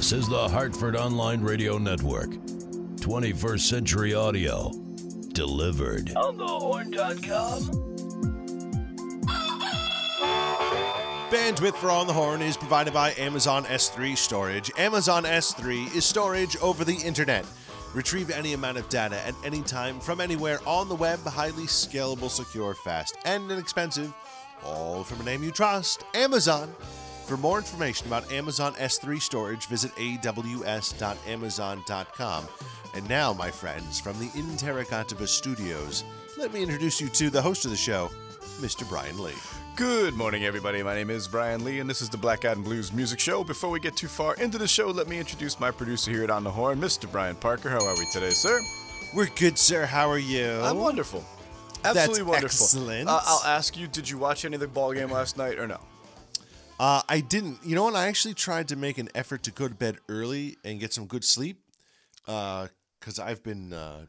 This is the Hartford Online Radio Network. 21st Century Audio. Delivered. On thehorn.com. Bandwidth for On the Horn is provided by Amazon S3 Storage. Amazon S3 is storage over the internet. Retrieve any amount of data at any time from anywhere on the web, highly scalable, secure, fast, and inexpensive. All from a name you trust Amazon. For more information about Amazon S3 storage, visit aws.amazon.com. And now, my friends, from the Interrogantibus Studios, let me introduce you to the host of the show, Mr. Brian Lee. Good morning, everybody. My name is Brian Lee, and this is the Black Eyed and Blues Music Show. Before we get too far into the show, let me introduce my producer here at On the Horn, Mr. Brian Parker. How are we today, sir? We're good, sir. How are you? I'm wonderful. Absolutely wonderful. excellent. Uh, I'll ask you, did you watch any of the ball game last night or no? Uh, I didn't. You know what? I actually tried to make an effort to go to bed early and get some good sleep. Because I've been, uh,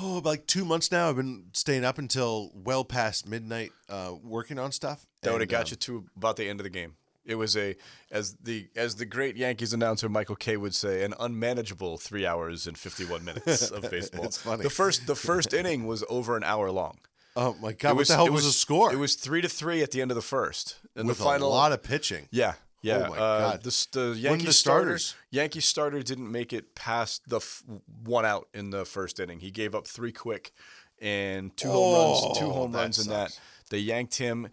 oh, like two months now. I've been staying up until well past midnight uh, working on stuff. That would have got um, you to about the end of the game. It was a, as the as the great Yankees announcer Michael Kay would say, an unmanageable three hours and fifty one minutes of baseball. It's funny. The first the first inning was over an hour long. Oh my god! It what the hell it was, the score? It was three to three at the end of the first. And with the final a lot of pitching. Yeah, yeah. Oh my uh, God. The, the Yankee the starter, starters? Yankee starter didn't make it past the f- one out in the first inning. He gave up three quick and two home runs. Two home runs in that. They yanked him.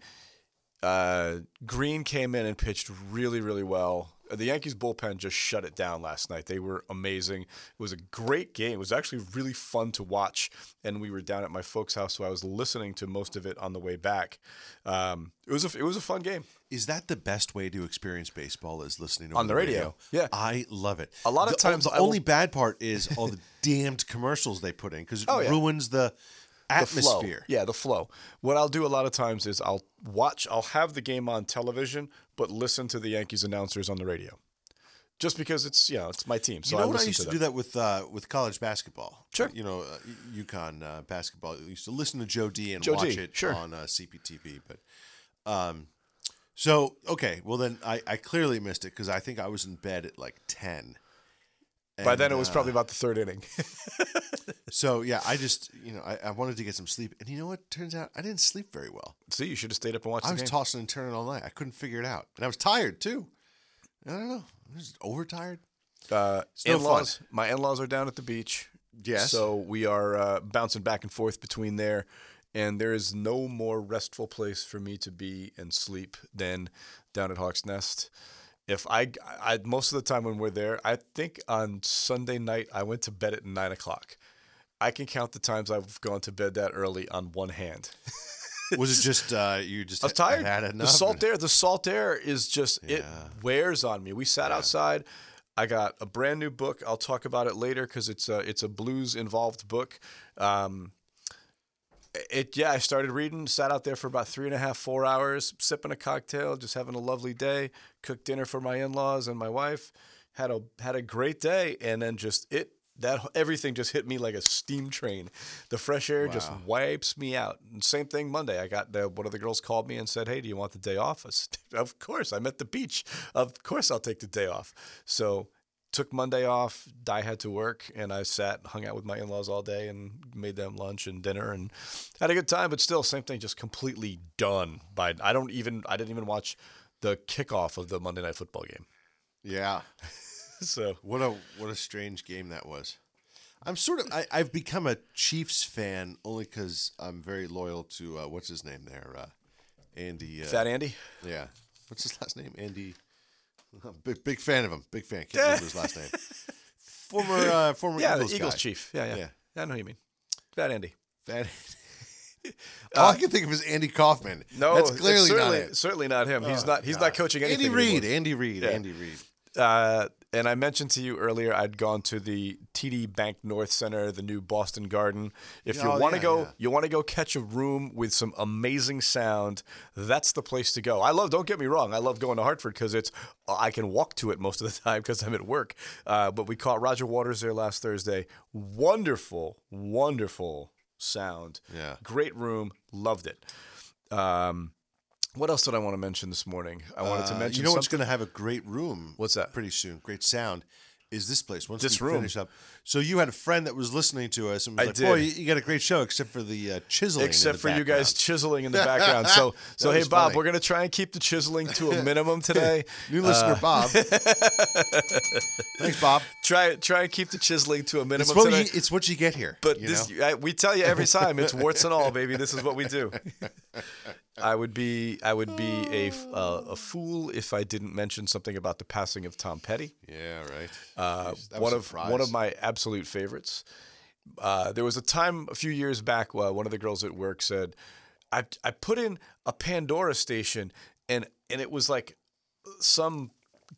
Uh, Green came in and pitched really, really well. The Yankees bullpen just shut it down last night. They were amazing. It was a great game. It was actually really fun to watch. And we were down at my folks' house, so I was listening to most of it on the way back. Um, it was a, it was a fun game. Is that the best way to experience baseball? Is listening On the radio. Yeah. I love it. A lot of The- times the I will- only bad part is all the damned commercials they put in because it Oh, ruins the the atmosphere. Yeah, the flow. What I'll do a lot of times is I'll watch, I'll have the game on television, but listen to the Yankees announcers on the radio. Just because it's, you know, it's my team. So you know I what I used to, to, do that with uh, with college basketball. Sure. You know, uh, UConn uh, basketball. I used to listen to Joe D and Joe watch D, it sure. on uh, CPTV. But um, so okay, well then I, I clearly missed it because I think I was in bed at like ten. By And, then it was uh, probably about the third inning. So yeah, I just you know I, I wanted to get some sleep, and you know what? Turns out I didn't sleep very well. See, you should have stayed up and watched I was game. tossing and turning all night. I couldn't figure it out, and I was tired too. I don't know. I was overtired. uh, no in-laws. My in-laws are down at the beach. Yes. So we are uh, bouncing back and forth between there, and there is no more restful place for me to be and sleep than down at Hawks Nest. If I, I most of the time when we're there, I think on Sunday night I went to bed at nine o'clock. I can count the times I've gone to bed that early on one hand. Was it just uh, you just I was tired. had the salt air, the salt air is just it wears on me. We sat outside. I got a brand new book. I'll talk about it later because it's a it's a blues involved book. Um, it yeah, I started reading. Sat out there for about three and a half, four hours, sipping a cocktail, just having a lovely day. Cooked dinner for my in laws and my wife. Had a had a great day, and then just it that everything just hit me like a steam train. The fresh air just wipes me out. And same thing Monday. I got the, one of the girls called me and said, "Hey, do you want the day off?" I said, "Of course. I'm at the beach. Of course, I'll take the day off." So took Monday off. I had to work, and I sat, hung out with my in-laws all day, and made them lunch and dinner, and had a good time. But still, same thing. Just completely done. By I don't even. I didn't even watch the kickoff of the Monday Night Football game. Yeah. So What a what a strange game that was. I'm sort of I, I've become a Chiefs fan only because I'm very loyal to uh, what's his name there, uh, Andy. Uh, Fat Andy. Yeah. What's his last name? Andy. Big big fan of him. Big fan. Can't remember his last name. Former uh, former Yeah, Eagles, Eagles chief. Yeah, yeah, Yeah. I know who you mean. Fat Andy. Fat. All I can think of is Andy Kaufman. No, that's clearly not it. certainly not him. He's Oh, not. He's God. not coaching anything. Andy Reid. Andy Reid. Yeah. Andy Reid. Uh, and I mentioned to you earlier, I'd gone to the TD Bank North Center, the new Boston Garden. If you Oh, want to yeah, go, yeah. you want to go catch a room with some amazing sound. That's the place to go. I love. Don't get me wrong. I love going to Hartford because it's. I can walk to it most of the time because I'm at work. Uh, but we caught Roger Waters there last Thursday. Wonderful, wonderful sound. Yeah. Great room. Loved it. Um, What else did I want to mention this morning? I wanted to Uh, mention you know what's something. going to have a great room? What's that? Pretty soon, great sound. Is this place once This we room. finish up? So you had a friend that was listening to us and was I like, did. "Boy, you, you got a great show, except for the uh, chiseling." in Except for you guys chiseling in the background. So, so hey Bob, funny. we're gonna try and keep the chiseling to a minimum today. New listener Uh, Bob. Thanks, Bob. try try and keep the chiseling to a It's minimum what, today. you, it's what you get here. But this? I, we tell you every time, it's warts and all, baby. This is what we do. I would be, I would be a uh, a fool if I didn't mention something about the passing of Tom Petty. yeah, right. Uh, one of surprise. one of my absolute favorites. Uh, there was a time a few years back where one of the girls at work said, "I I put in a Pandora station and and it was like some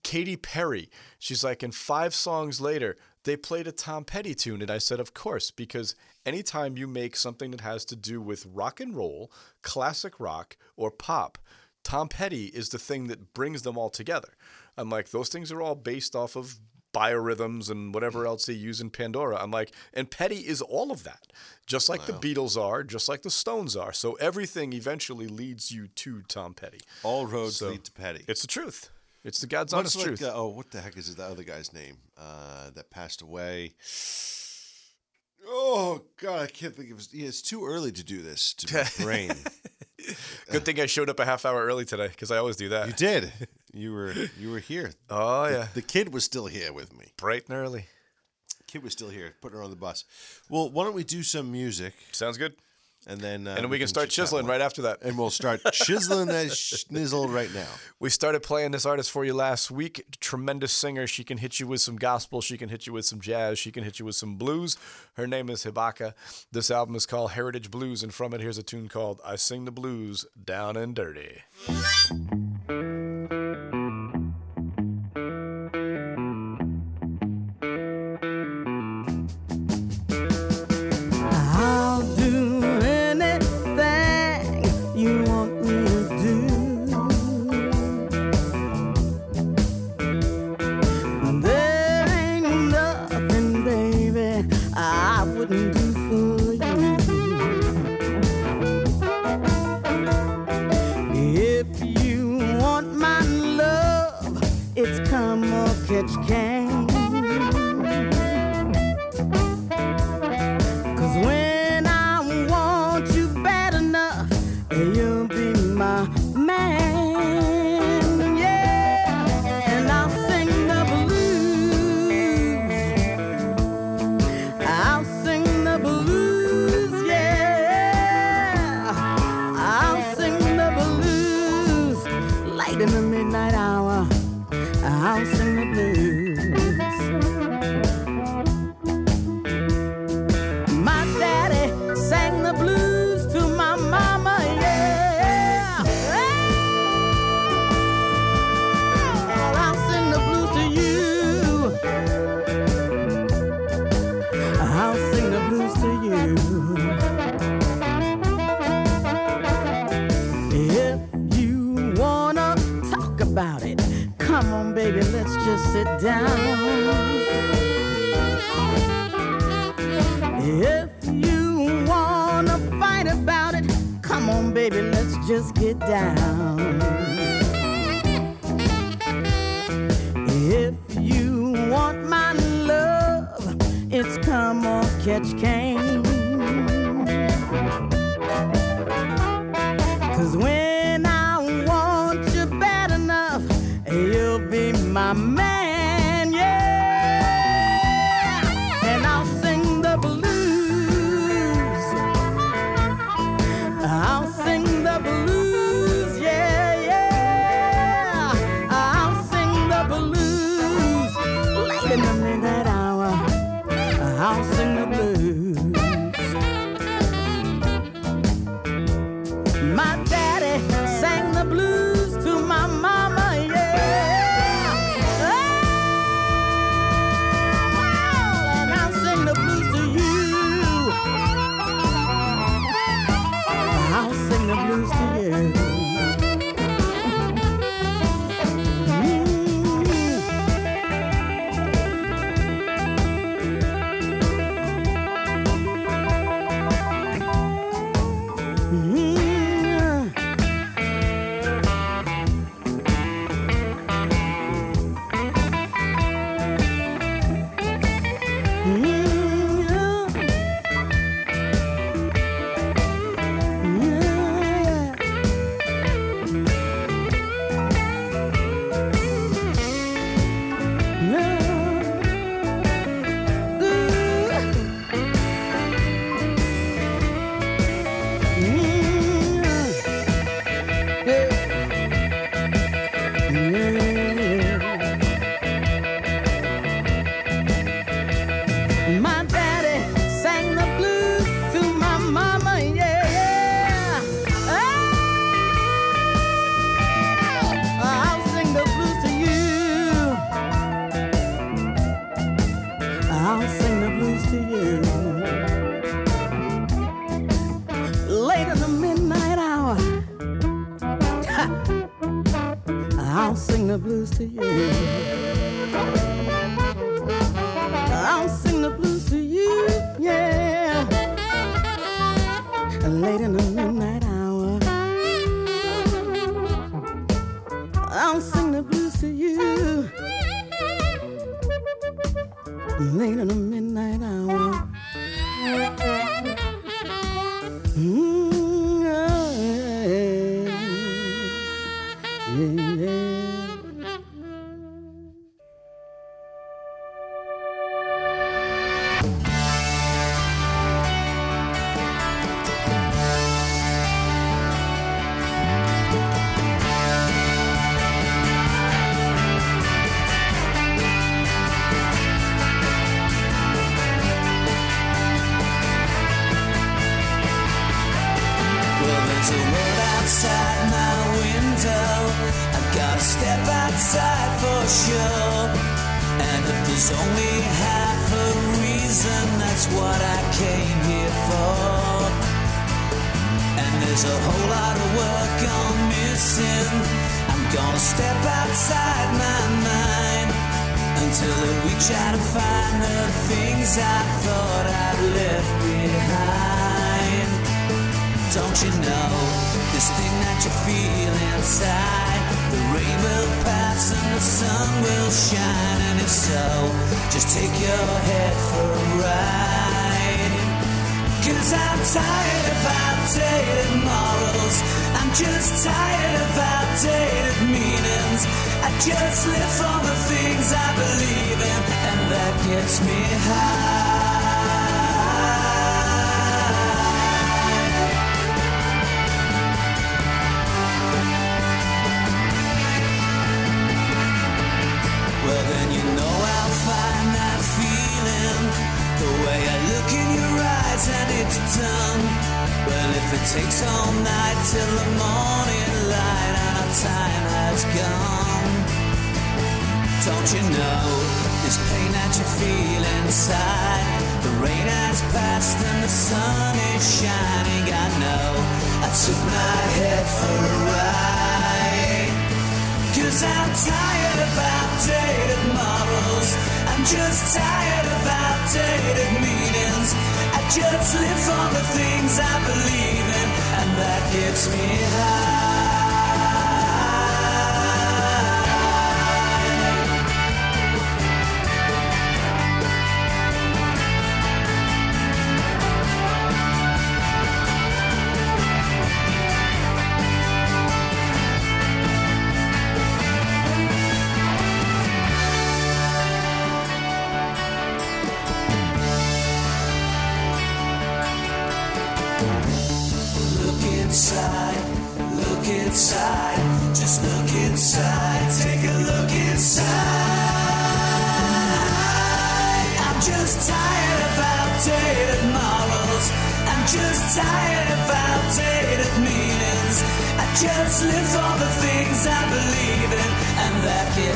Katy Perry." She's like, and five songs later, they played a Tom Petty tune, and I said, "Of course, because anytime you make something that has to do with rock and roll, classic rock, or pop." Tom Petty is the thing that brings them all together. I'm like, those things are all based off of biorhythms and whatever else they use in Pandora. I'm like, and Petty is all of that, just like the Beatles are, just like the Stones are. So everything eventually leads you to Tom Petty. All roads So, lead to Petty. It's the truth. It's the God's What's honest like, truth. uh, oh, what the heck is the other guy's name uh, that passed away? Oh God, I can't think of his. Yeah, it's too early to do this to my brain. Good thing I showed up a half hour early today because I always do that. you did. You were you were here. oh yeah, The kid was still here with me. bright and early. Kid was still here, putting her on the bus. Well, why don't we do some music Sounds good. and then uh, and then we can start chit-chat chiseling right after that. And we'll start chiseling that schnizzle right now. We started playing this artist for you last week. Tremendous singer. She can hit you with some gospel. She can hit you with some jazz. She can hit you with some blues. Her name is Hibaka. This album is called Heritage Blues, and from it, here's a tune called I Sing the Blues Down and Dirty.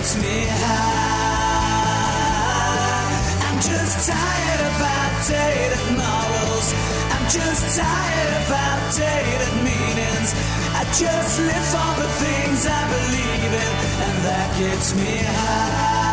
gets me high. I'm just tired of outdated morals. I'm just tired of outdated meanings. I just live for the things I believe in, and that gets me high.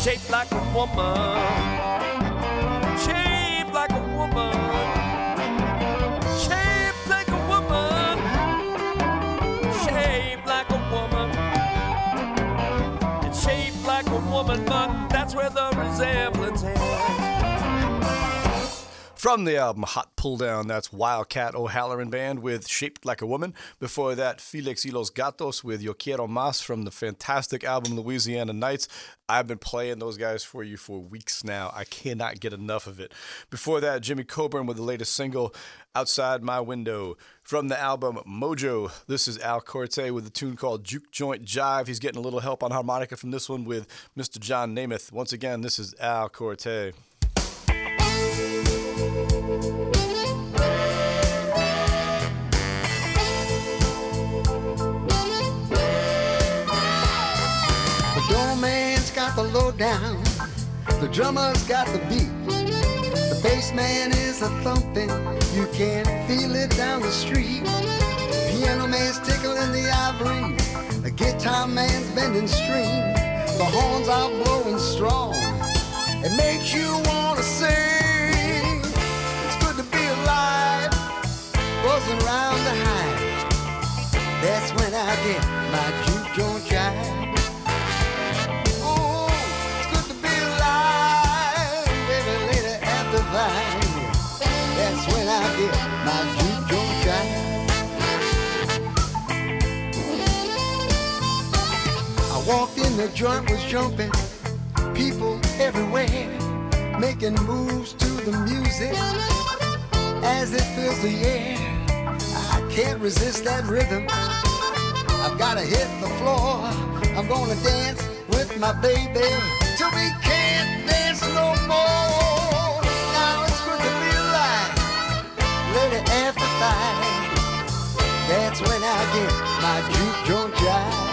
Shaped like a woman. Shaped like a woman. Shaped like a woman shaped like a woman. It's shaped like a woman, but that's where the resemblance ends. From the album Hot Pull Down, that's Wildcat O'Halloran Band with Shaped Like a Woman. Before that, Felix y los Gatos with Yo Quiero Más from the fantastic album Louisiana Nights. I've been playing those guys for you for weeks now. I cannot get enough of it. Before that, Jimmy Coburn with the latest single, Outside My Window. From the album Mojo, this is Al Corte with a tune called Juke Joint Jive. He's getting a little help on harmonica from this one with Mr. John Namath. Once again, this is Al Corte. low down. The drummer's got the beat. The bass man is a thumping. You can feel it down the street. The Piano man's tickling the ivory. The guitar man's bending string. The horns are blowing strong. It makes you wanna sing. It's good to be alive. Buzzing around the hive. That's when I get my. the joint was jumping. People everywhere making moves to the music as it fills the air. I can't resist that rhythm. I've gotta hit the floor. I'm gonna dance with my baby till we can't dance no more. Now it's good to be alive, lady after five. That's when I get my juke joint jive.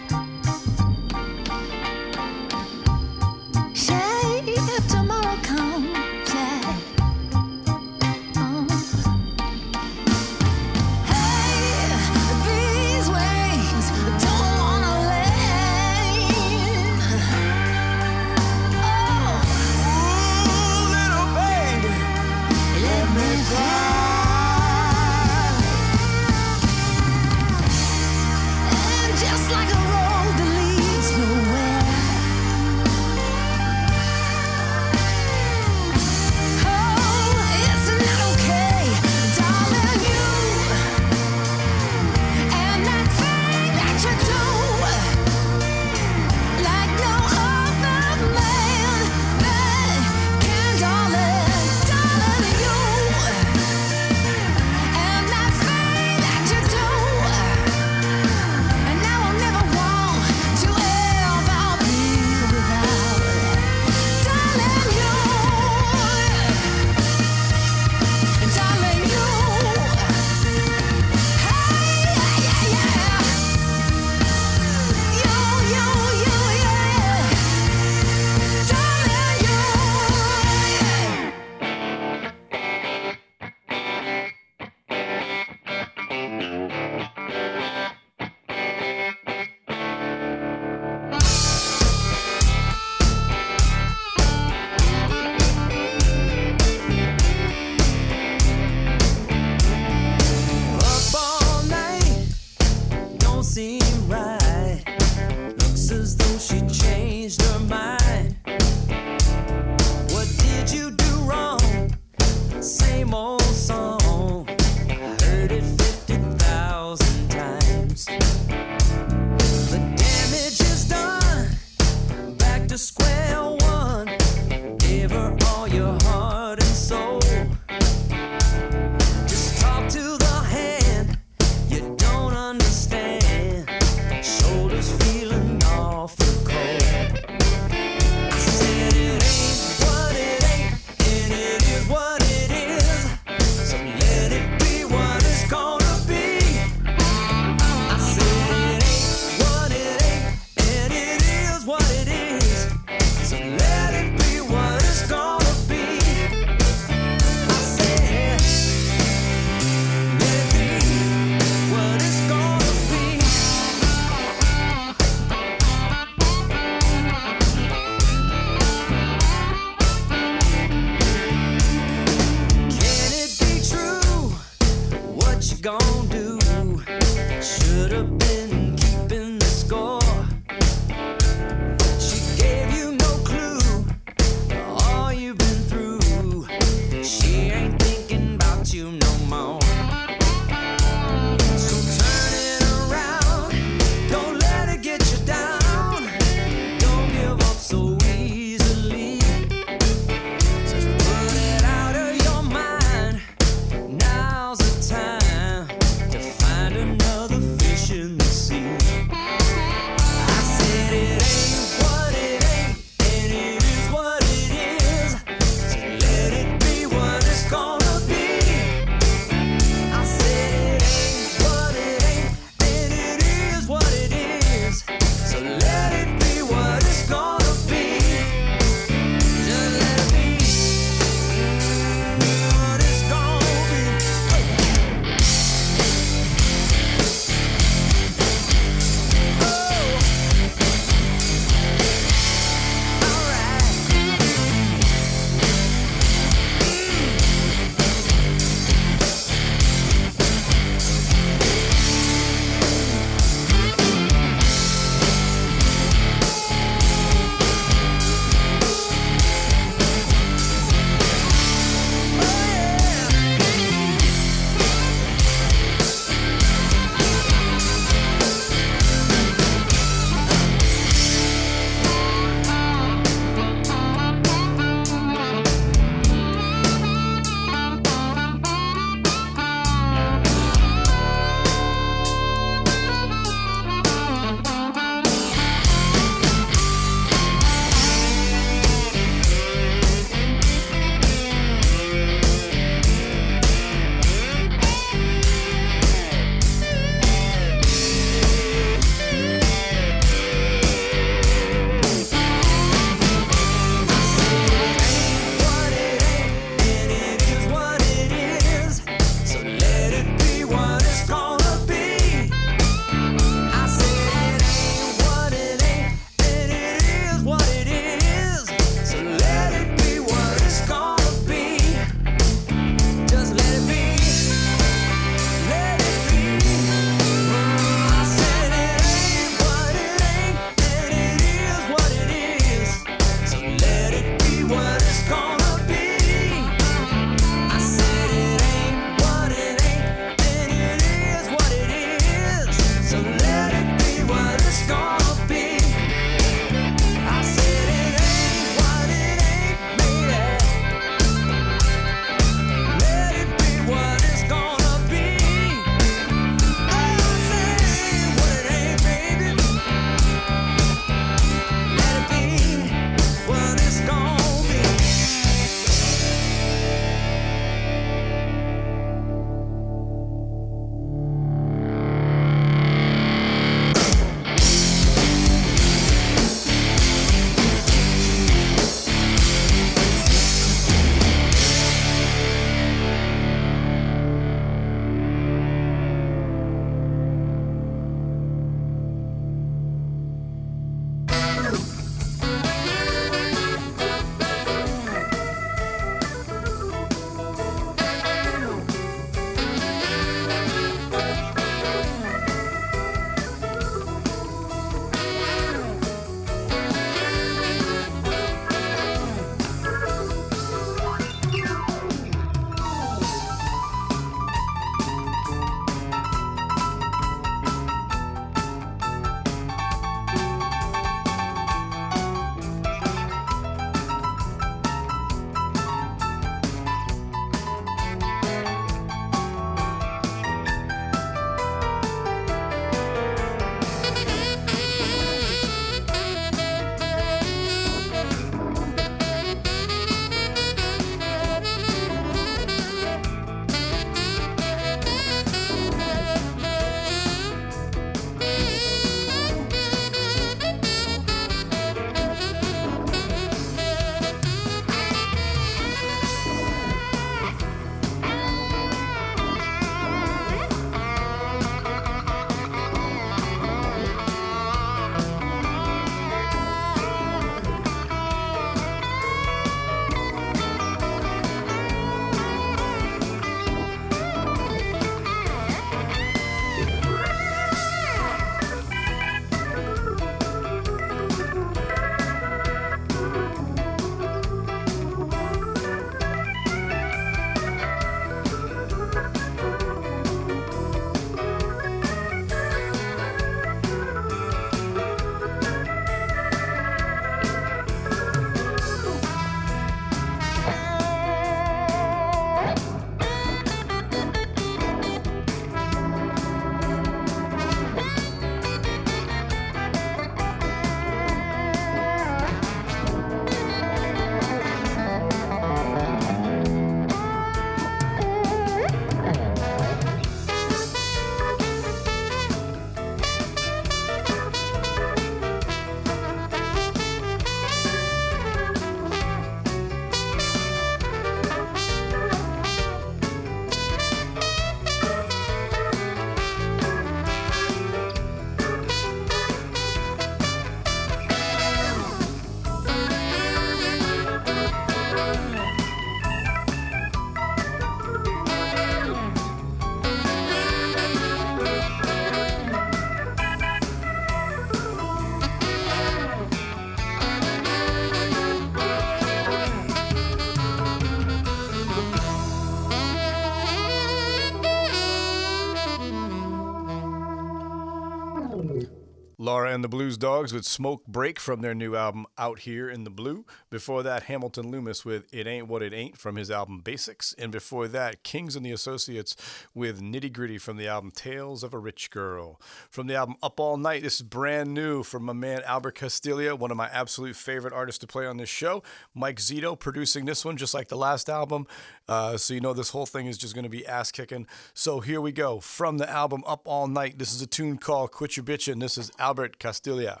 Laura and the Blues Dogs with Smoke Break from their new album Out Here in the Blue. Before that, Hamilton Loomis with It Ain't What It Ain't from his album Basics. And before that, Kings and the Associates with Nitty Gritty from the album Tales of a Rich Girl. From the album Up All Night, this is brand new from my man Albert Castiglia, one of my absolute favorite artists to play on this show. Mike Zito producing this one, just like the last album. Uh, so you know this whole thing is just going to be ass kicking. So here we go. From the album Up All Night, this is a tune called Quit Your Bitchin'. This is Albert Castiglia.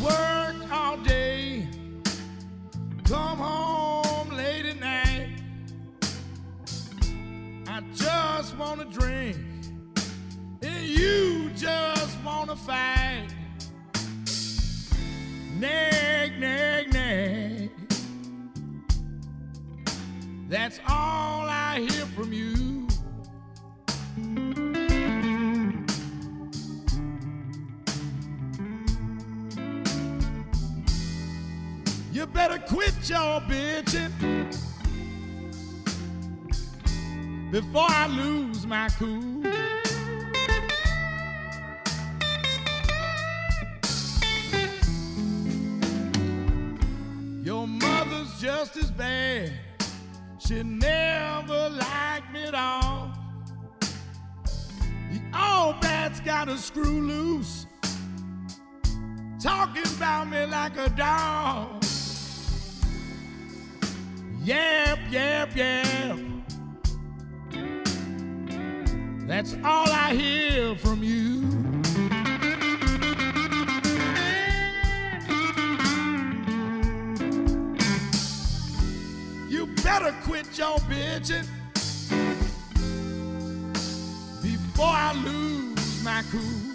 That's all day, come home late at night. I just wanna drink, and you just wanna fight. Neg, nag, nah I hear from you. You better quit your bitching before I lose my cool. Your mother's just as bad. She never liked me at all. The old bat's got a screw loose talking about me like a dog. Yep, yep, yep. That's all I hear from you. You better quit your bitching before I lose my cool.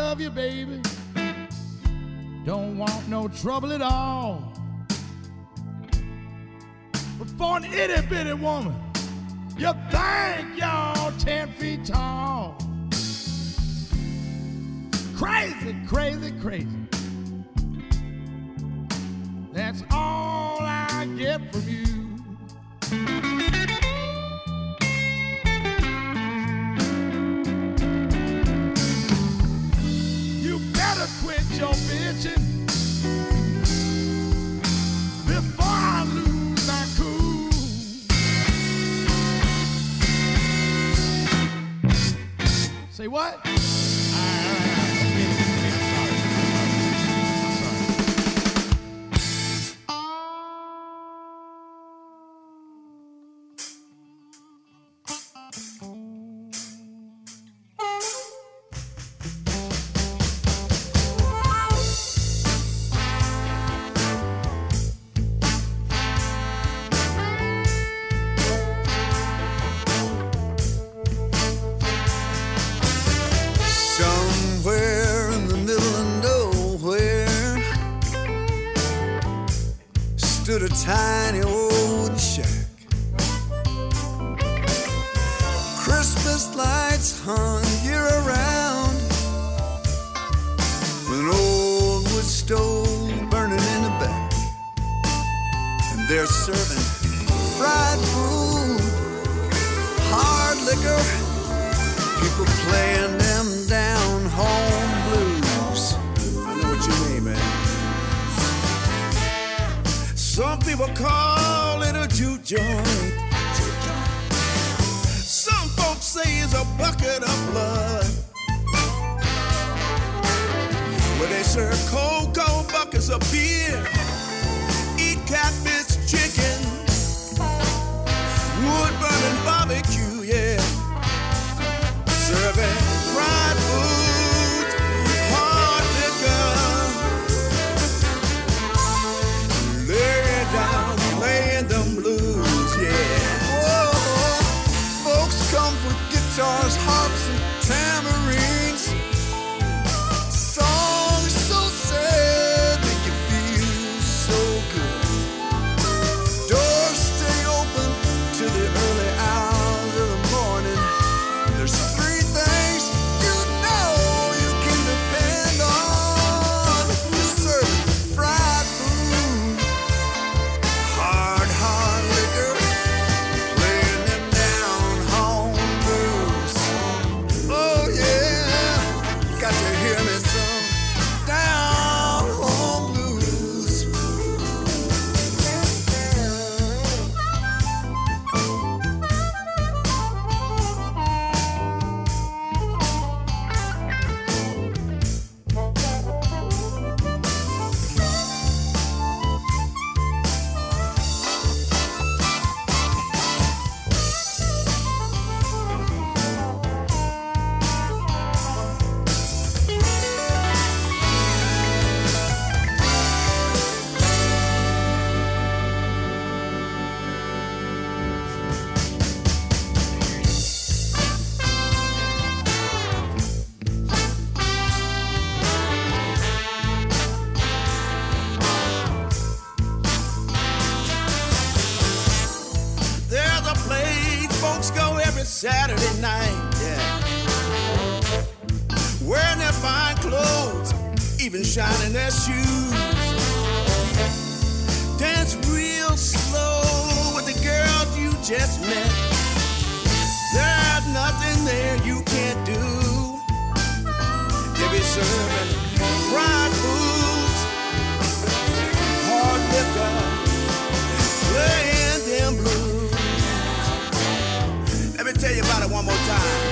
Love you, baby. Don't want no trouble at all. But for an itty bitty woman, you think you're ten feet tall. Crazy, crazy, crazy. palpite. just met. There's nothing there you can't do. They be serving fried foods, hard liquor, playing them blues. Let me tell you about it one more time.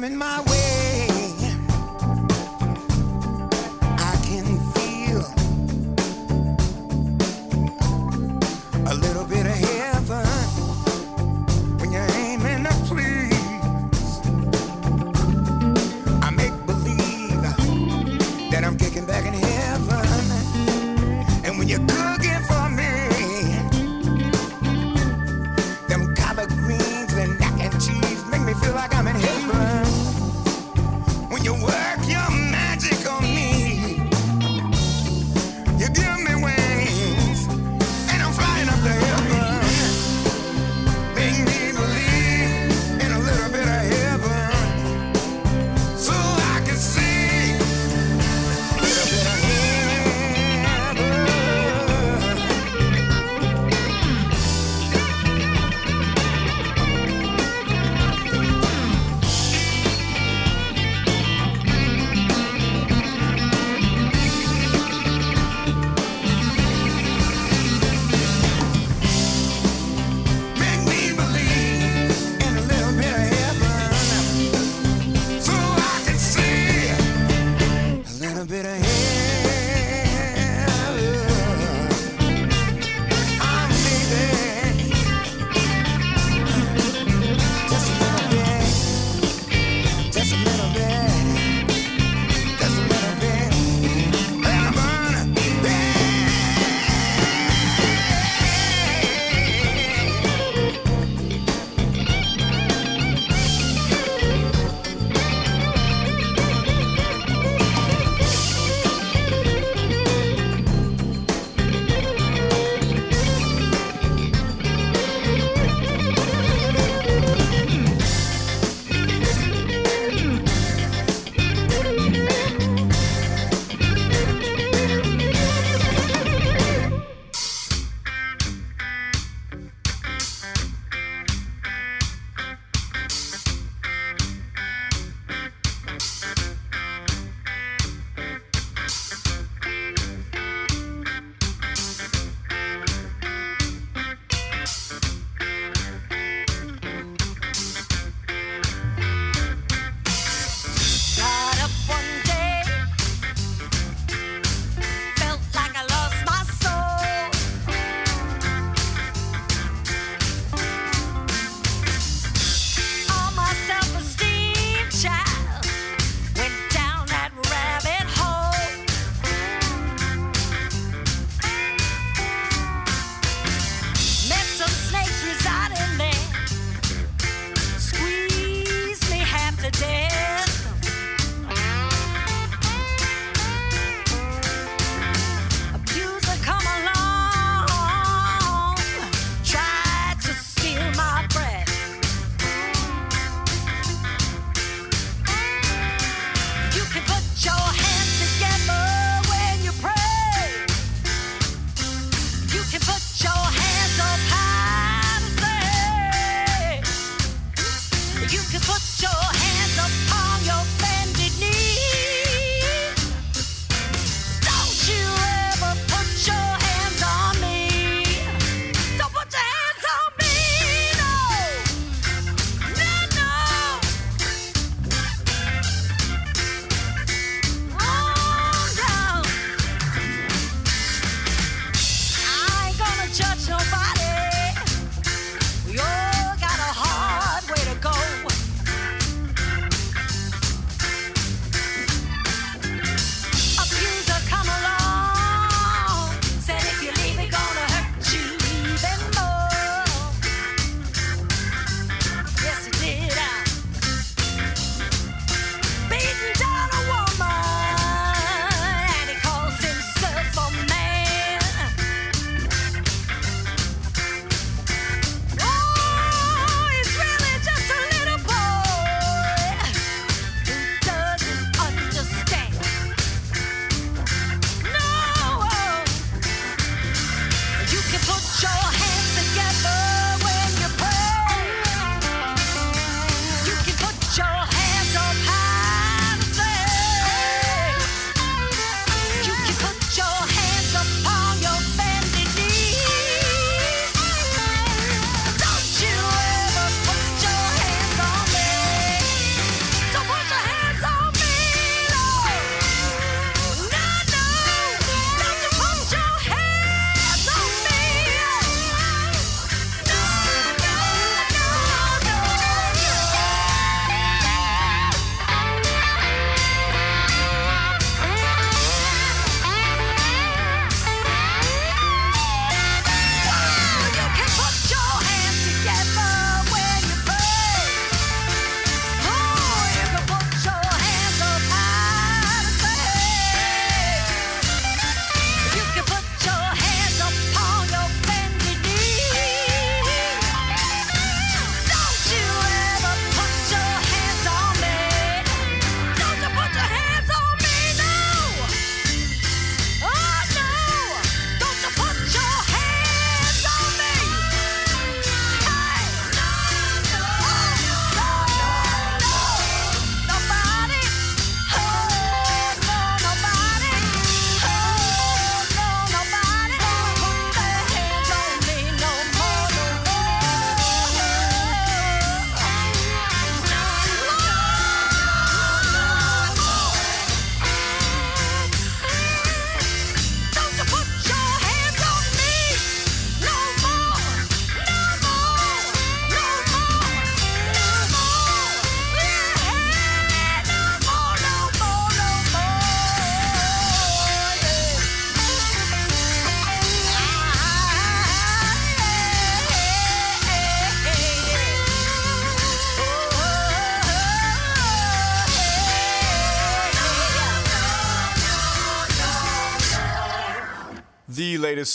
Coming my way,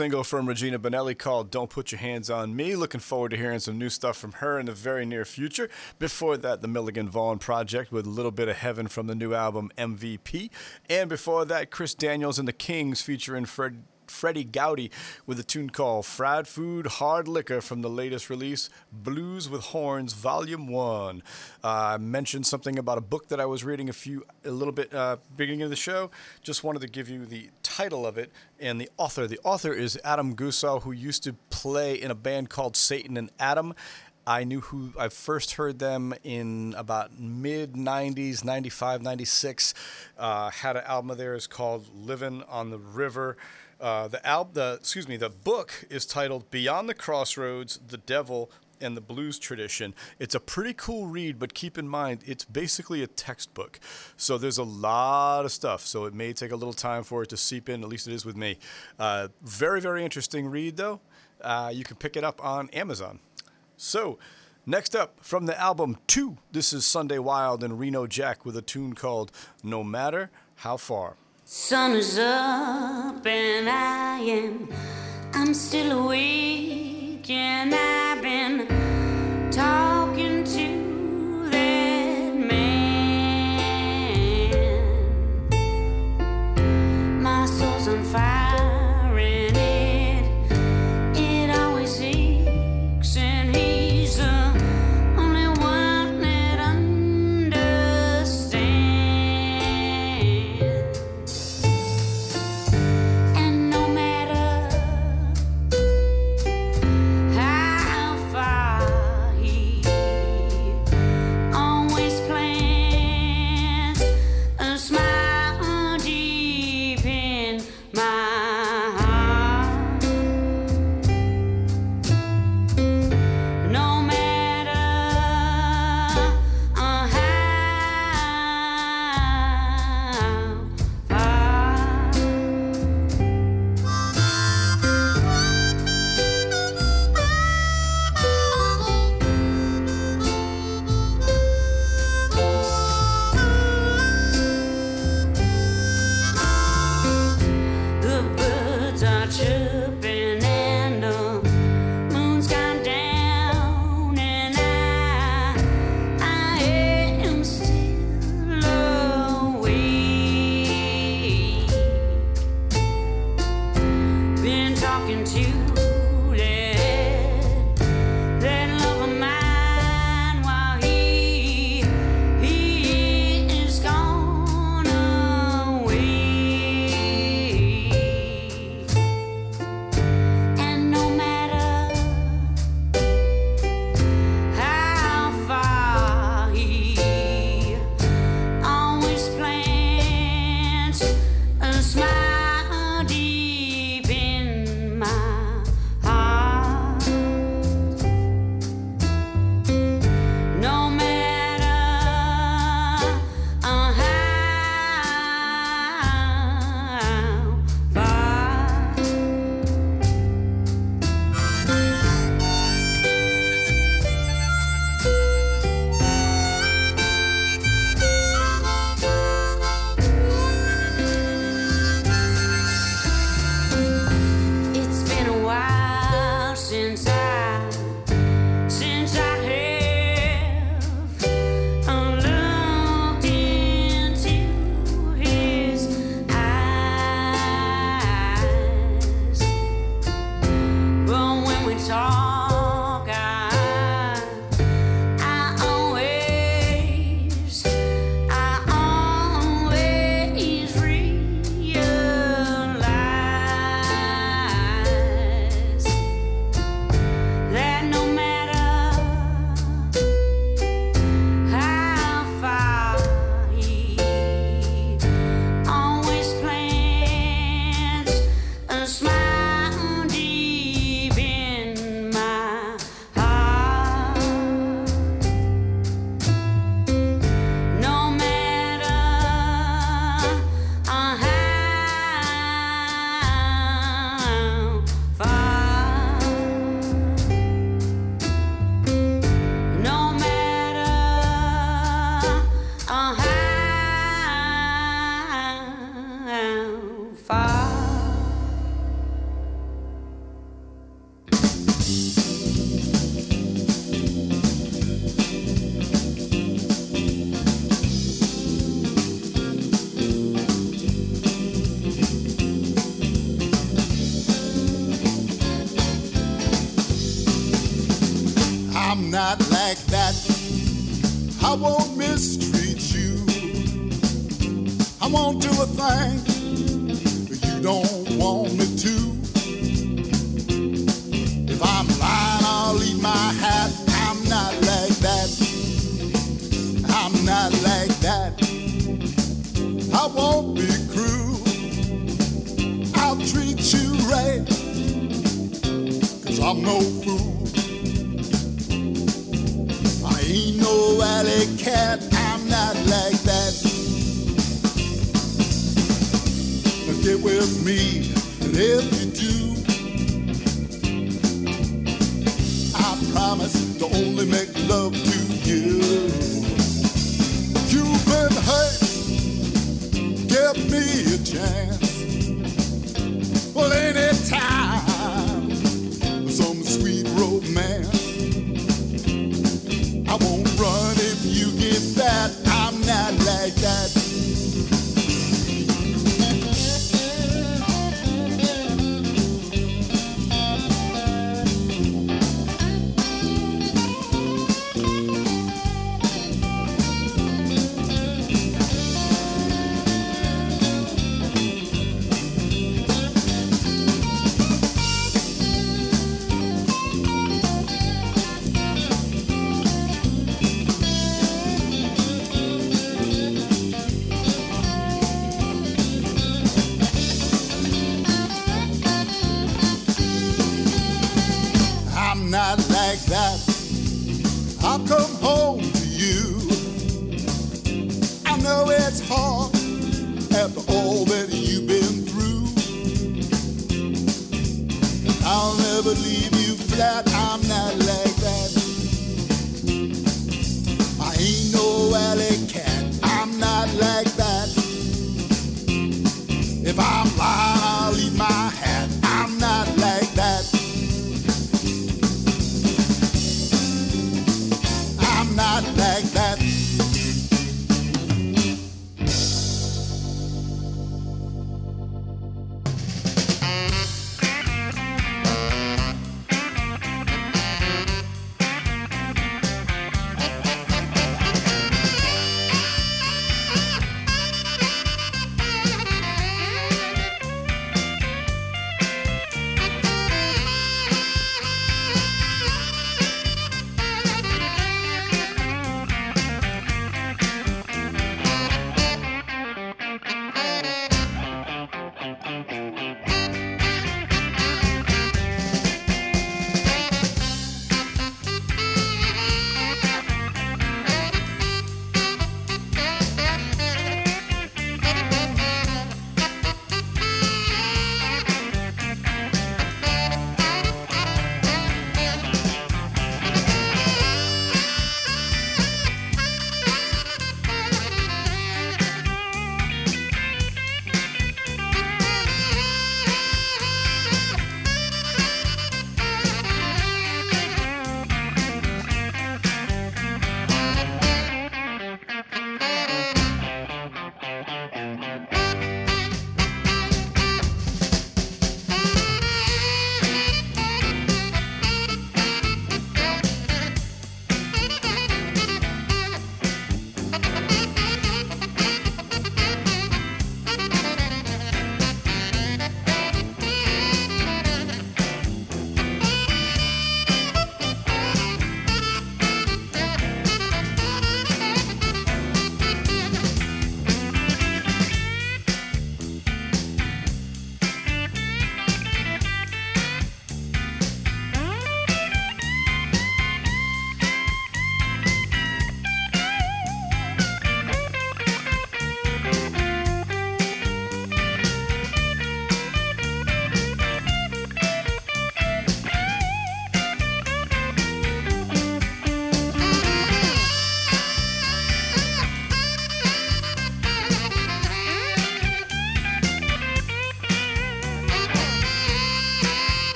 single from Regina Bonelli called Don't Put Your Hands on Me. Looking forward to hearing some new stuff from her in the very near future. Before that, the Milligan Vaughn Project with a little bit of heaven from the new album MVP. And before that, Chris Daniels and the Kings featuring Fred. Freddie Gowdy with a tune called Fried Food Hard Liquor from the latest release, Blues with Horns, Volume 1. Uh, I mentioned something about a book that I was reading a few, a little bit uh, beginning of the show. Just wanted to give you the title of it and the author. The author is Adam Gussow, who used to play in a band called Satan and Adam. I knew who I first heard them in about mid 90s, 95, 96. Uh, had an album of theirs called Living on the River. Uh, the al- the excuse me, the book is titled Beyond the Crossroads: The Devil and the Blues Tradition. It's a pretty cool read, but keep in mind it's basically a textbook. So there's a lot of stuff. So it may take a little time for it to seep in. At least it is with me. Uh, very very interesting read though. Uh, you can pick it up on Amazon. So. Next up, from the album 2, this is Sunday Wilde and Reno Jack with a tune called No Matter How Far. Sun is up and I am I'm still awake and I've been talking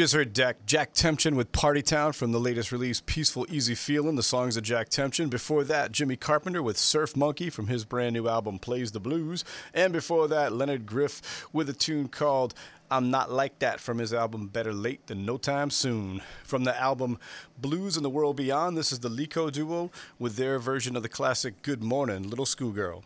just heard Jack, Jack Tempchin with Party Town from the latest release, Peaceful Easy Feelin', the songs of Jack Tempchin. Before that, Jimmy Carpenter with Surf Monkey from his brand new album, Plays the Blues. And before that, Leonard Griff with a tune called I'm Not Like That from his album, Better Late Than No Time Soon. From the album, Blues and the World Beyond, this is the Lico Duo with their version of the classic Good Morning, Little Schoolgirl.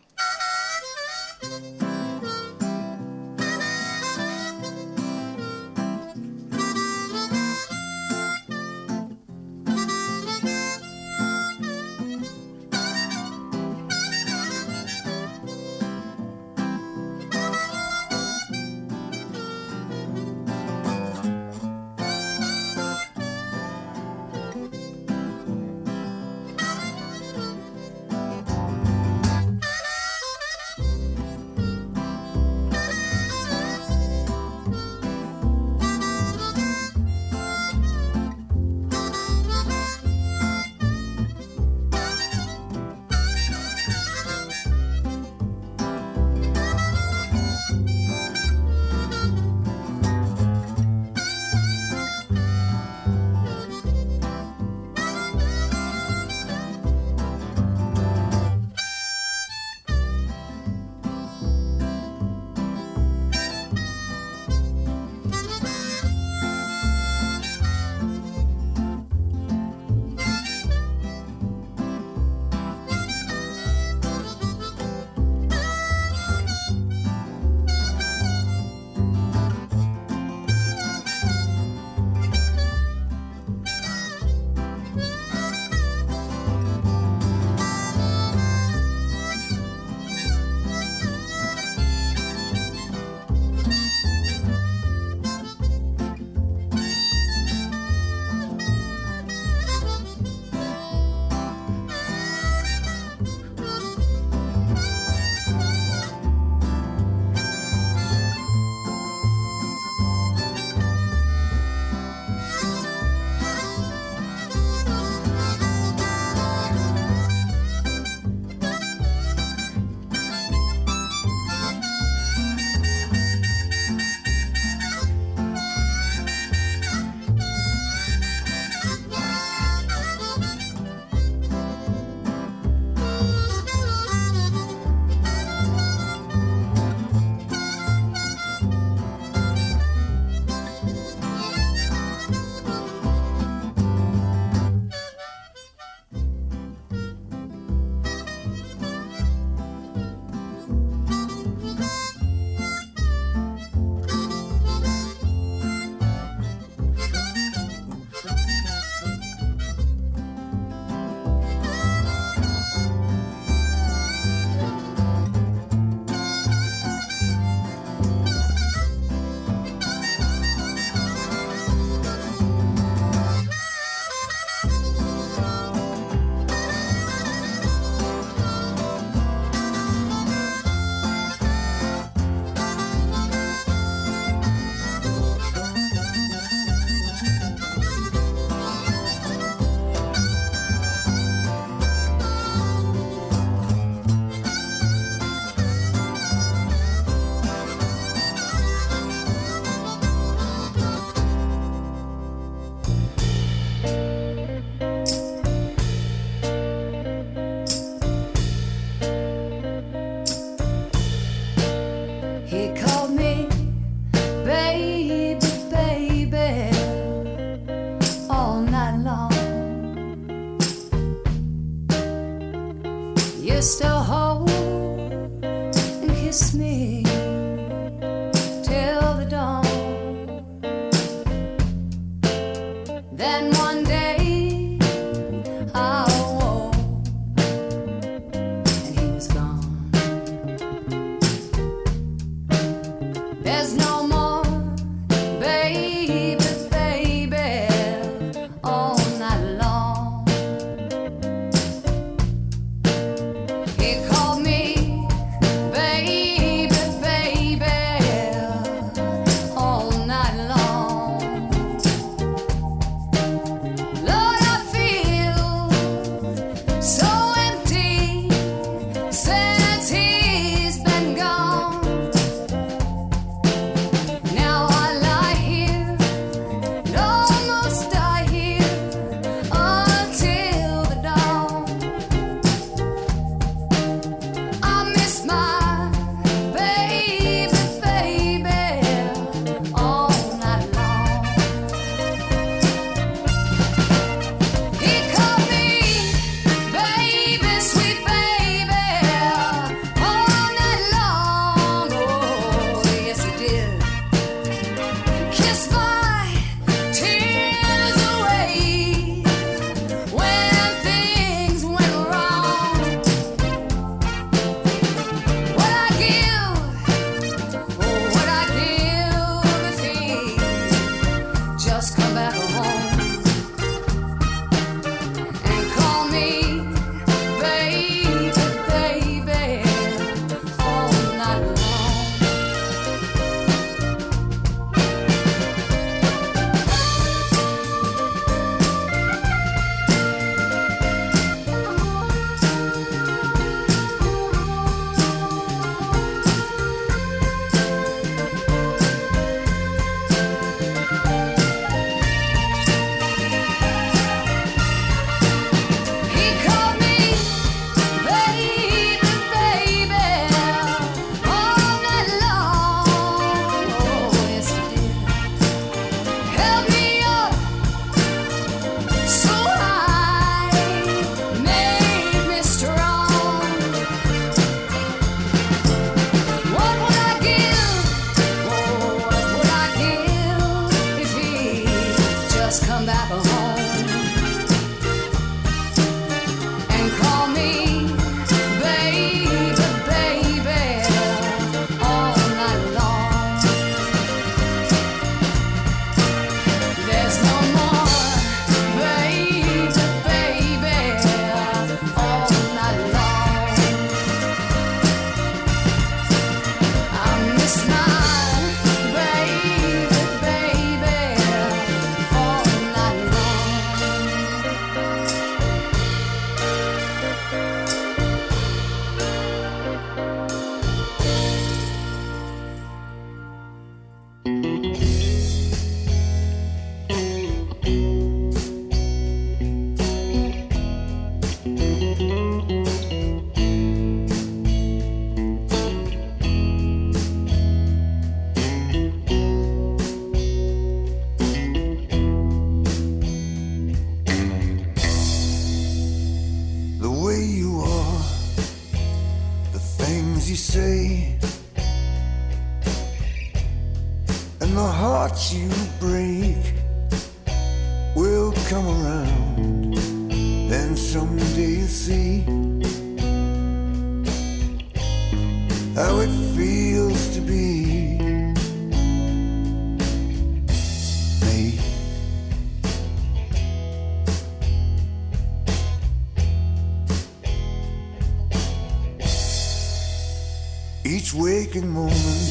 Waking moment,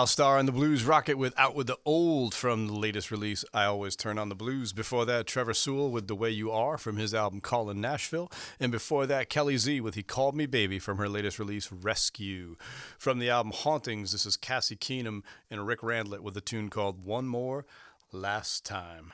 Val Starr and the Blues Rocket with Out with the Old from the latest release, I Always Turn on the Blues. Before that, Trevor Sewell with The Way You Are from his album Callin' Nashville. And before that, Kelly Z with He Called Me Baby from her latest release, Rescue. From the album Hauntings, this is Cassie Keenum and Rick Randlett with a tune called One More Last Time.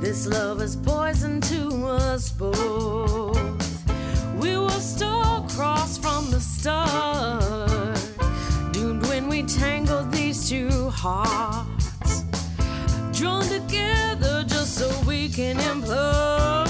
This love is poison to us both. We were star-crossed from the start, doomed when we tangled these two hearts, drawn together just so we can implode.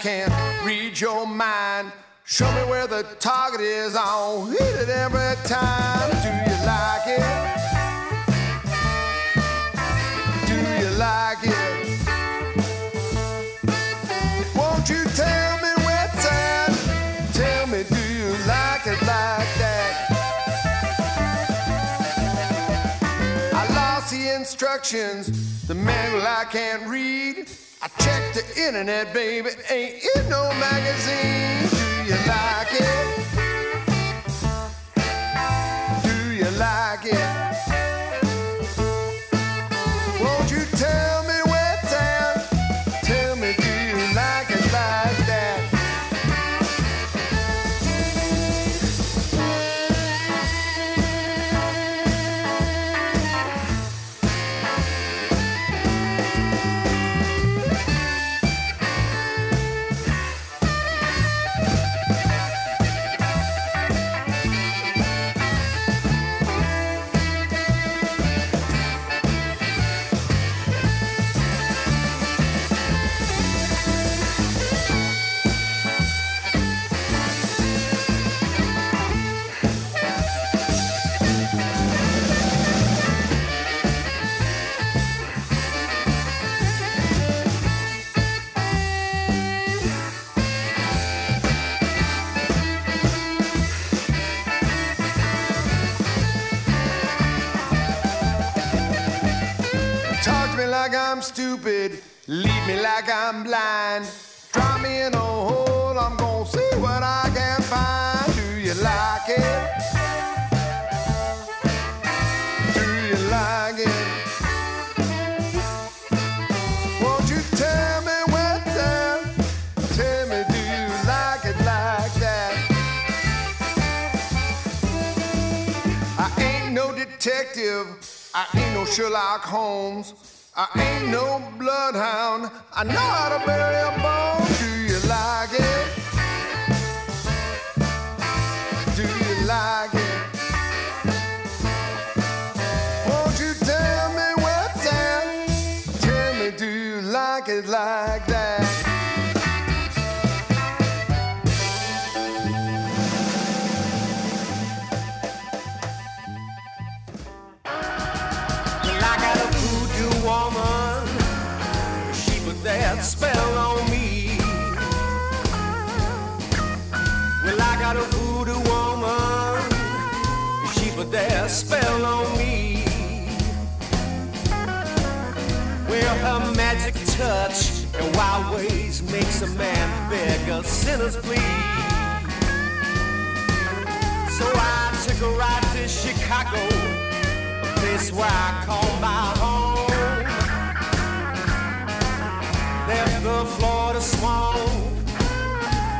can't read your mind. Show me where the target is. I'll hit it every time. Do you like it? Do you like it? Won't you tell me what's that? Tell me, do you like it like that? I lost the instructions. The manual I can't read internet, baby. Ain't in no magazine. Do you like it? Do you like it? I'm stupid. Leave me like I'm blind. Drop me in a hole. I'm gonna see what I can find. Do you like it? detective. I ain't no Sherlock Holmes. I ain't no bloodhound. I know how to bury a bone. Do you like it? Do you like it? Magic touch and wild ways makes a man beg sinner's plea. So I took a ride to Chicago a place where I call my home. Left the Florida swamp,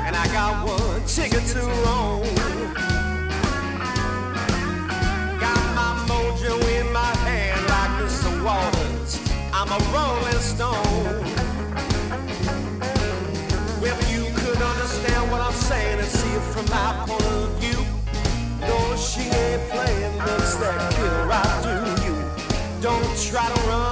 and I got one ticket to Rome. Got my mojo in my hand like Mr. Waters. I'm a rolling stone. If you could understand what I'm saying and see it from my point of view. No, she ain't playing, looks that killer right through you. Don't try to run,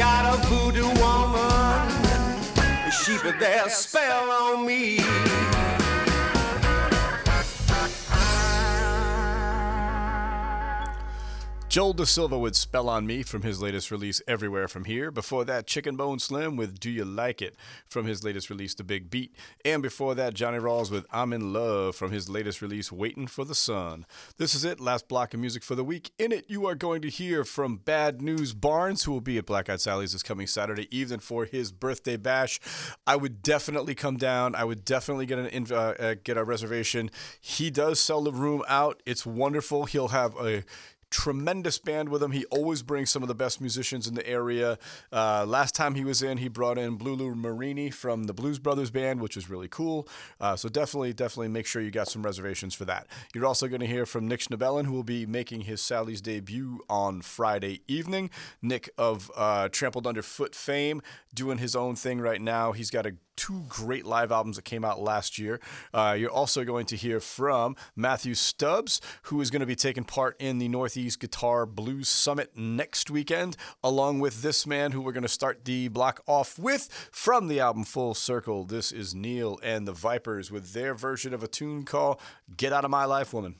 got a voodoo woman. She put that spell on me. Joel Da Silva with Spell on Me from his latest release, Everywhere From Here. Before that, Chicken Bone Slim with Do You Like It from his latest release, The Big Beat. And before that, Johnny Rawls with I'm in Love from his latest release, Waiting for the Sun. This is it, last block of music for the week. In it, you are going to hear from Bad News Barnes, who will be at Black Eyed Sally's this coming Saturday evening for his birthday bash. I would definitely come down. I would definitely get an uh, uh, get a reservation. He does sell the room out. It's wonderful. He'll have a tremendous band with him. He always brings some of the best musicians in the area. Uh, last time he was in, he brought in Blue Lou Marini from the Blues Brothers Band, which was really cool. Uh, so definitely, definitely make sure you got some reservations for that. You're also going to hear from Nick Schnebelen, who will be making his Sally's debut on Friday evening. Nick of uh, Trampled Underfoot fame, doing his own thing right now. He's got a two great live albums that came out last year. Uh, you're also going to hear from Matthew Stubbs, who is going to be taking part in the Northeast Guitar Blues Summit next weekend, along with this man who we're going to start the block off with from the album Full Circle. This is Neil and the Vipers with their version of a tune called Get Out of My Life, Woman.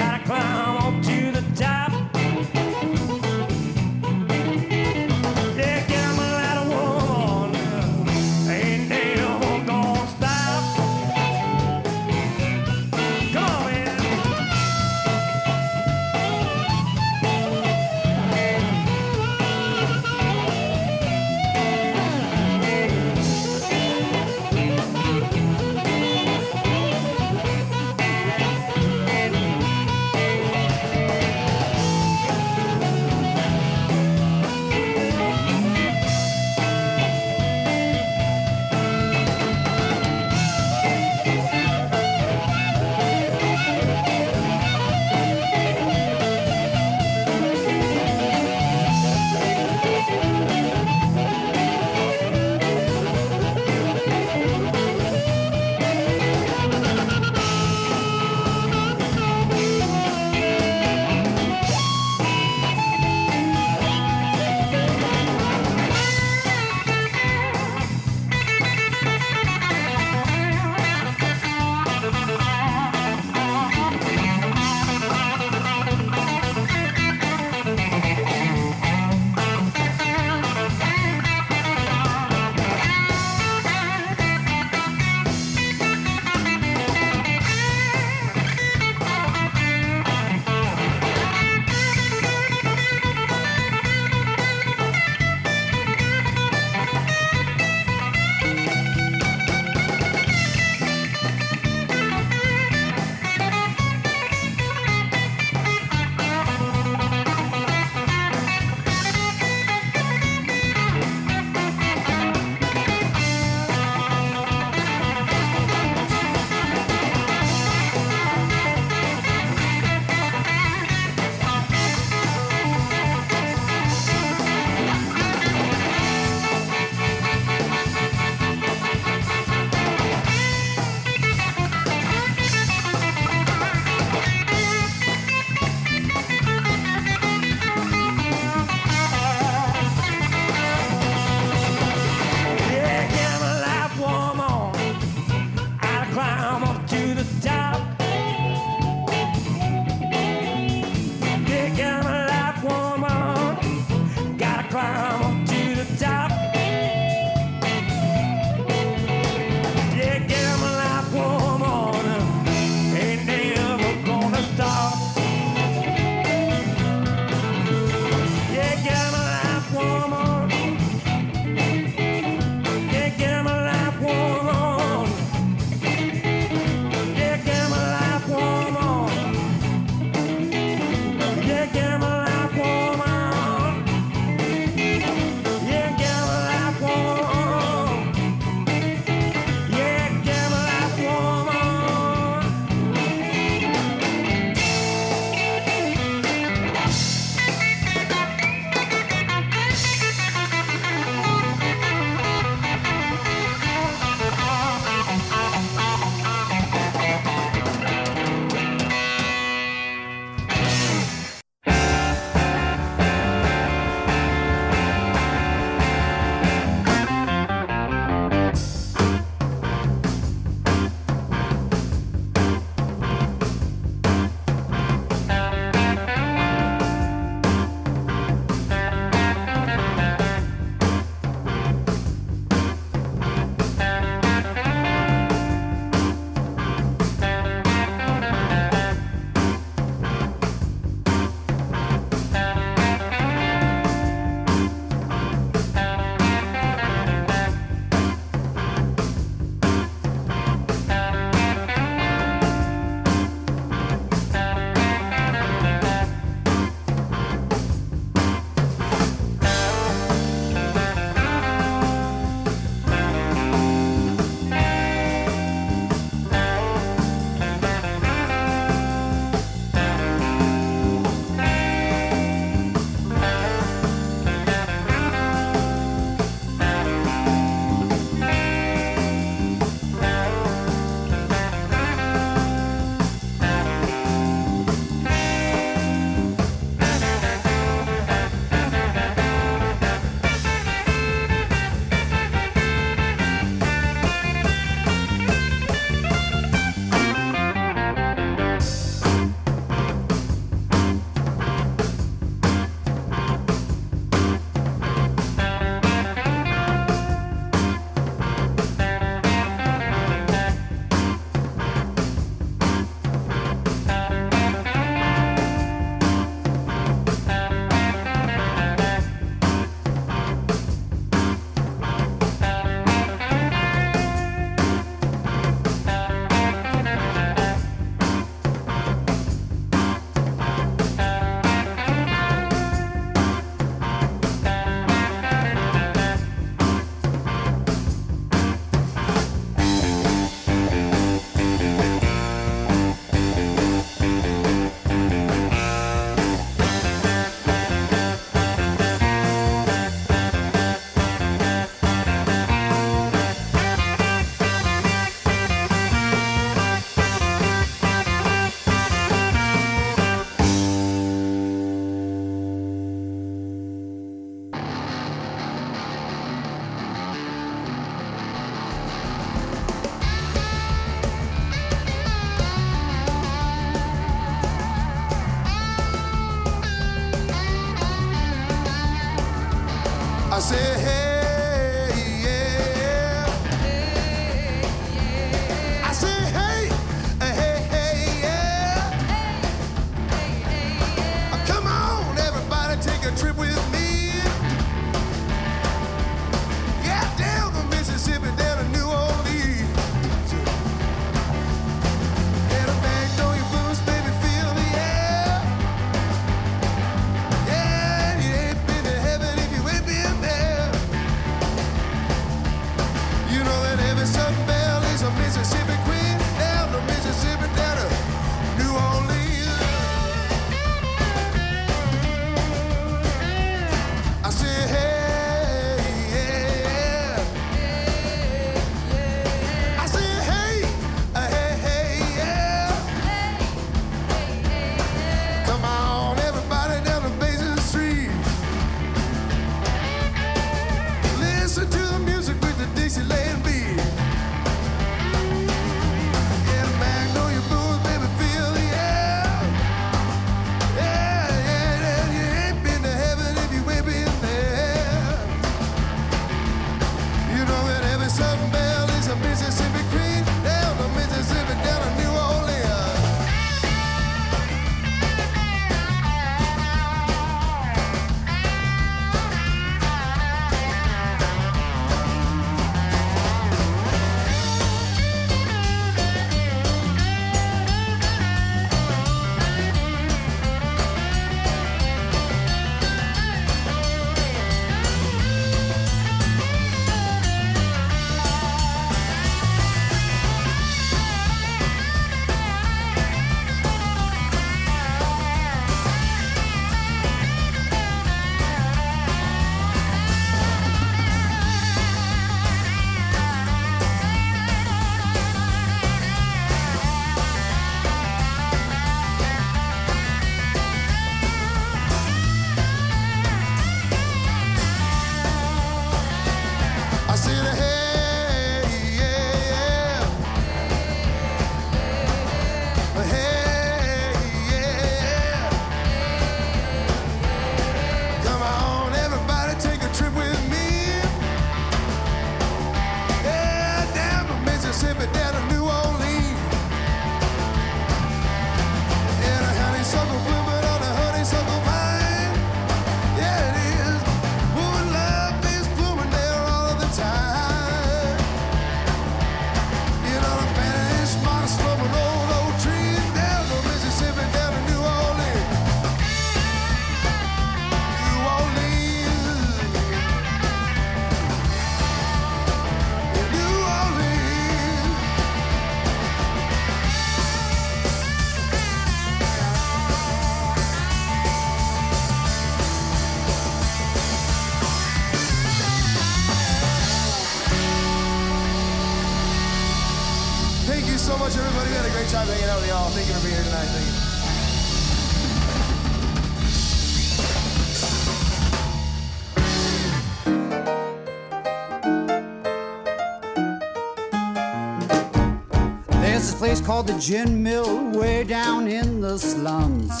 The Gin Mill way down in the slums.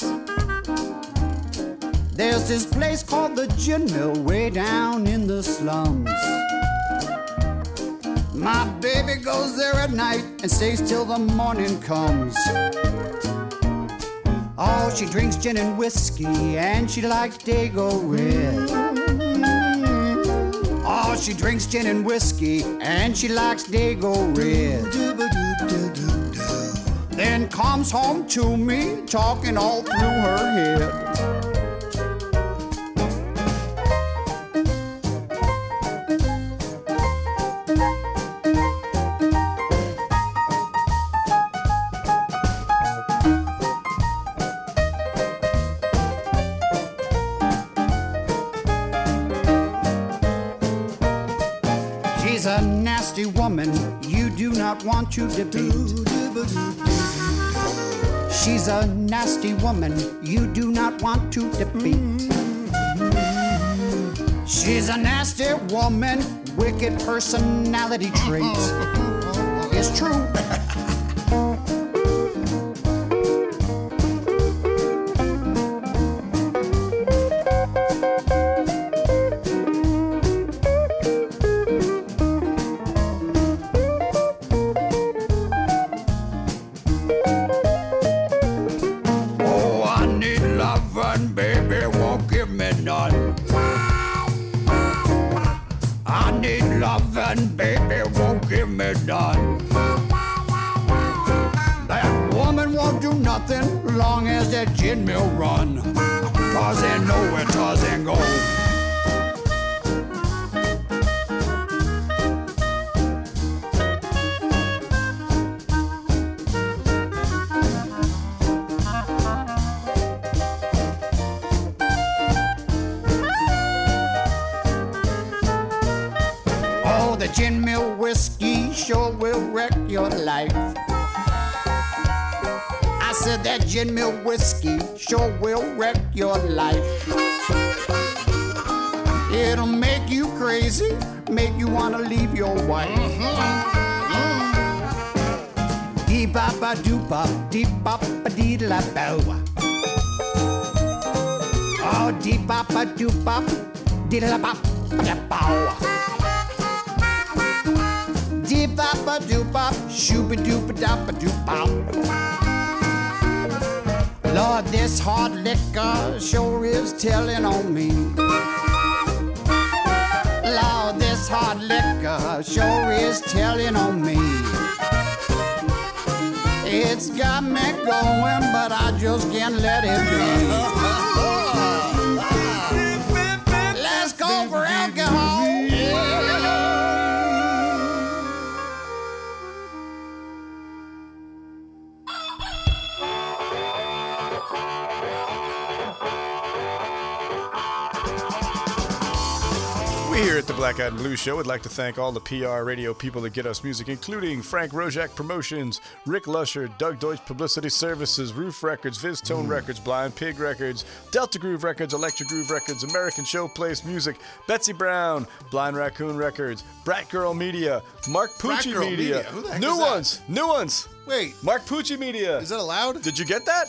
There's this place called the Gin Mill way down in the slums. My baby goes there at night and stays till the morning comes. Oh, she drinks gin and whiskey and she likes Dago Red. Oh, she drinks gin and whiskey and she likes Dago Red. Comes home to me talking all through her head. She's a nasty woman you do not want to debate. Nasty woman you do not want to defeat. She's a nasty woman, wicked personality trait. It's true. That gin mill whiskey sure will wreck your life. It'll make you crazy, make you wanna leave your wife. Dee bop a doo bop, dee bop a dee la bow. Oh, dee bop a doo bop, dee la bop da bow. Dee bop a doo bop, shooby doop a dop a doo bop. Lord, this hard liquor sure is telling on me. Lord, this hard liquor sure is telling on me. It's got me going, but I just can't let it be. Let's go for alcohol. Black Eyed and Blue Show would like to thank all the PR radio people that get us music, including Frank Roszak Promotions, Rick Lusher, Doug Deutsch Publicity Services, Ruf Records, VizzTone hmm. Records, Blind Pig Records, Delta Groove Records, Electric Groove Records, American Showplace Music, Betsie Brown, Blind Raccoon Records, Brat Girl Media, Mark Pucci Media, Media? Who the heck new ones, new ones. Wait, Mark Pucci Media. Is that allowed? Did you get that?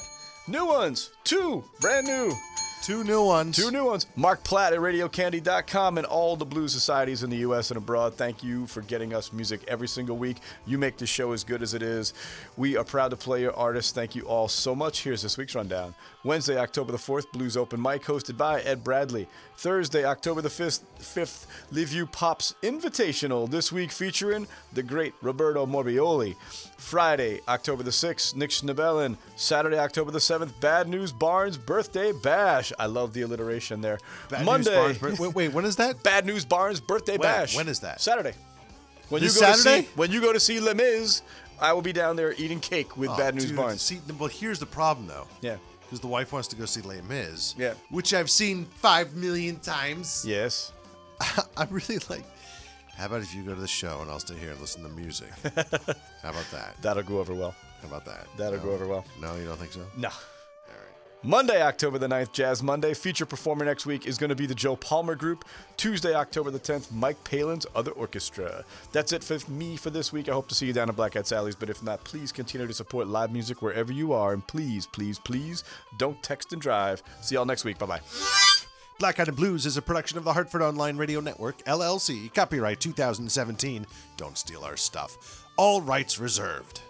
New ones, two, brand new. Two new ones. Two new ones. Mark Platt at RadioCandy.com and all the blues societies in the U.S. and abroad. Thank you for getting us music every single week. You make the show as good as it is. We are proud to play your artists. Thank you all so much. Here's this week's rundown. Wednesday, October the 4th, Blues Open Mic hosted by Ed Bradley. Thursday, October the 5th, 5th Live You Pops Invitational. This week featuring the great Roberto Morbioli. Friday, October the 6th, Nick Schnebelen. Saturday, October the 7th, Bad News Barnes Birthday Bash. I love the alliteration there. Bad Monday. Barnes wait, wait, when is that? Bad News Barnes Birthday When? Bash. When is that? Saturday. When This you go Saturday? To see, when you go to see Les Mis, I will be down there eating cake with Oh, Bad News dude, Barnes. See, well, here's the problem though. Yeah. Because the wife wants to go see Les Mis. Yeah. Which I've seen five million times. Yes. I'm really like, How about if you go to the show and I'll stay here and listen to music? How about that? That'll go over well. How about that? That'll No? go over well. No, you don't think so? No. Monday, October the 9th, Jazz Monday. Feature performer next week is going to be the Joe Palmer Group. Tuesday, October the 10th, Mike Palin's Other Orchestra. That's it for me for this week. I hope to see you down at Black Hat Sally's, but if not, please continue to support live music wherever you are. And please, please, please don't text and drive. See y'all next week. Bye bye. Black Eyed Blues is a production of the Hartford Online Radio Network, LLC. Copyright 2017. Don't steal our stuff. All rights reserved.